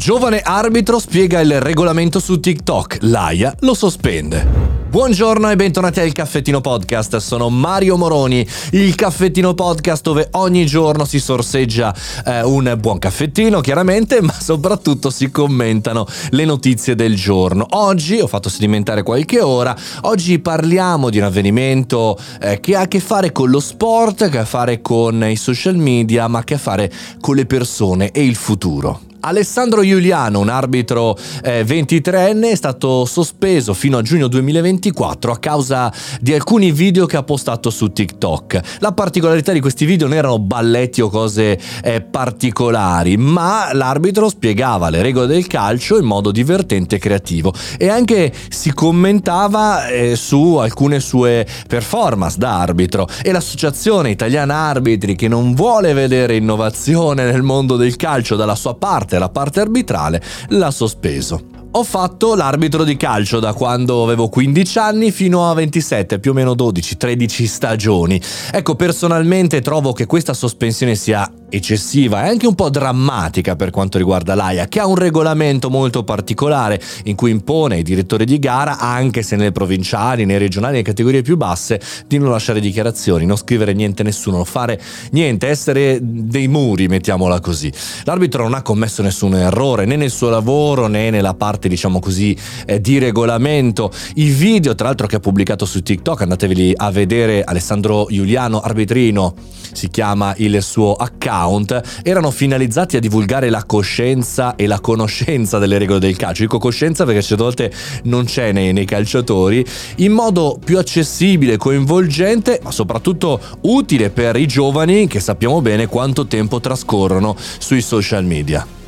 Giovane arbitro spiega il regolamento su TikTok, l'AIA lo sospende. Buongiorno e bentornati al Caffettino Podcast, sono Mario Moroni, il Caffettino Podcast dove ogni giorno si sorseggia eh, un buon caffettino chiaramente, ma soprattutto si commentano le notizie del giorno. Oggi ho fatto sedimentare qualche ora, oggi parliamo di un avvenimento eh, che ha a che fare con lo sport, che ha a che fare con i social media, ma che ha a che fare con le persone e il futuro. Alessandro Giuliano, un arbitro eh, 23enne, è stato sospeso fino a giugno 2024 a causa di alcuni video che ha postato su TikTok. La particolarità di questi video non erano balletti o cose eh, particolari, ma l'arbitro spiegava le regole del calcio in modo divertente e creativo e anche si commentava eh, su alcune sue performance da arbitro e l'associazione italiana arbitri che non vuole vedere innovazione nel mondo del calcio dalla sua parte parte, la parte arbitrale, l'ha sospeso. Ho fatto l'arbitro di calcio da quando avevo 15 anni fino a 27, più o meno 12-13 stagioni. Ecco, personalmente trovo che questa sospensione sia eccessiva e anche un po' drammatica per quanto riguarda l'AIA, che ha un regolamento molto particolare in cui impone ai direttori di gara, anche se nelle provinciali, nei regionali, nelle categorie più basse, di non lasciare dichiarazioni, non scrivere niente a nessuno, non fare niente, essere dei muri, mettiamola così. L'arbitro non ha commesso nessun errore né nel suo lavoro né nella parte, diciamo così, eh, di regolamento. I video, tra l'altro, che ha pubblicato su TikTok, andateveli a vedere, Alessandro Giuliano Arbitrino si chiama il suo account account erano finalizzati a divulgare la coscienza e la conoscenza delle regole del calcio. Dico coscienza perché certe volte non c'è nei, nei calciatori, in modo più accessibile, coinvolgente, ma soprattutto utile per i giovani che sappiamo bene quanto tempo trascorrono sui social media.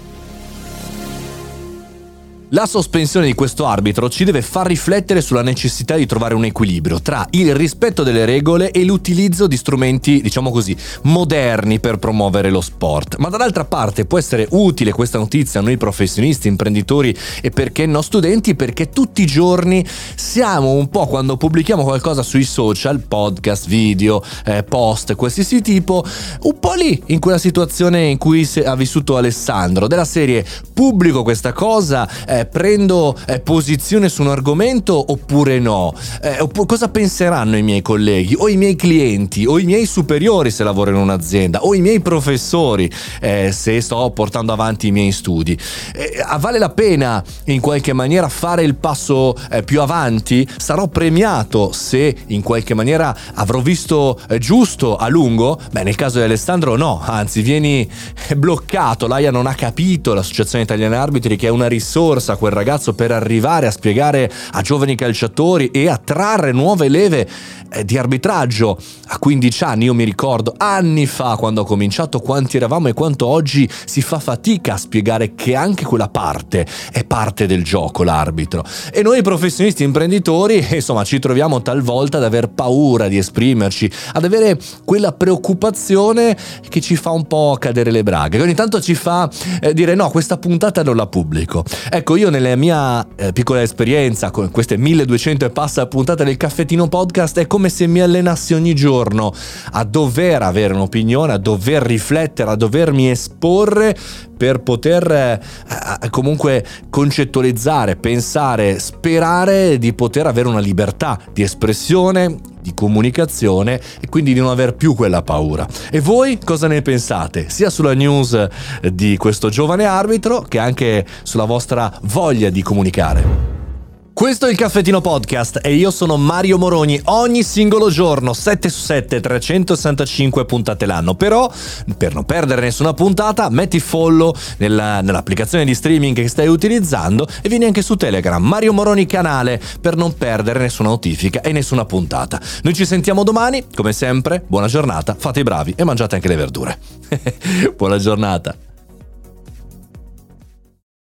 La sospensione di questo arbitro ci deve far riflettere sulla necessità di trovare un equilibrio tra il rispetto delle regole e l'utilizzo di strumenti, diciamo così, moderni per promuovere lo sport. Ma dall'altra parte può essere utile questa notizia a noi professionisti, imprenditori e perché no studenti, perché tutti i giorni siamo un po' quando pubblichiamo qualcosa sui social, podcast, video, eh, post, qualsiasi tipo, un po' lì in quella situazione in cui ha vissuto Alessandro, della serie pubblico questa cosa. Eh, prendo eh, posizione su un argomento oppure no? Eh, opp- cosa penseranno i miei colleghi o i miei clienti o i miei superiori se lavoro in un'azienda o i miei professori eh, se sto portando avanti i miei studi? Eh, vale la pena in qualche maniera fare il passo eh, più avanti? Sarò premiato se in qualche maniera avrò visto eh, giusto a lungo? Beh, nel caso di Alessandro no, anzi vieni bloccato, l'AIA non ha capito, l'Associazione Italiana Arbitri che è una risorsa a quel ragazzo per arrivare a spiegare a giovani calciatori e a trarre nuove leve eh, di arbitraggio a 15 anni. Io mi ricordo anni fa quando ho cominciato quanti eravamo e quanto oggi si fa fatica a spiegare che anche quella parte è parte del gioco, l'arbitro. E noi professionisti imprenditori, insomma, ci troviamo talvolta ad aver paura di esprimerci, ad avere quella preoccupazione che ci fa un po' cadere le braghe, che ogni tanto ci fa eh, dire no, questa puntata non la pubblico. Ecco, io io nella mia eh, piccola esperienza con queste 1200 e passa puntate del caffettino podcast è come se mi allenassi ogni giorno a dover avere un'opinione, a dover riflettere, a dovermi esporre per poter eh, comunque concettualizzare, pensare, sperare di poter avere una libertà di espressione, di comunicazione e quindi di non aver più quella paura. E voi cosa ne pensate? Sia sulla news di questo giovane arbitro che anche sulla vostra voglia di comunicare. Questo è il Caffettino Podcast e io sono Mario Moroni. Ogni singolo giorno, 7 su 7, 365 puntate l'anno. Però, per non perdere nessuna puntata, metti follow nella, nell'applicazione di streaming che stai utilizzando e vieni anche su Telegram, Mario Moroni canale, per non perdere nessuna notifica e nessuna puntata. Noi ci sentiamo domani, come sempre, buona giornata, fate i bravi e mangiate anche le verdure. buona giornata.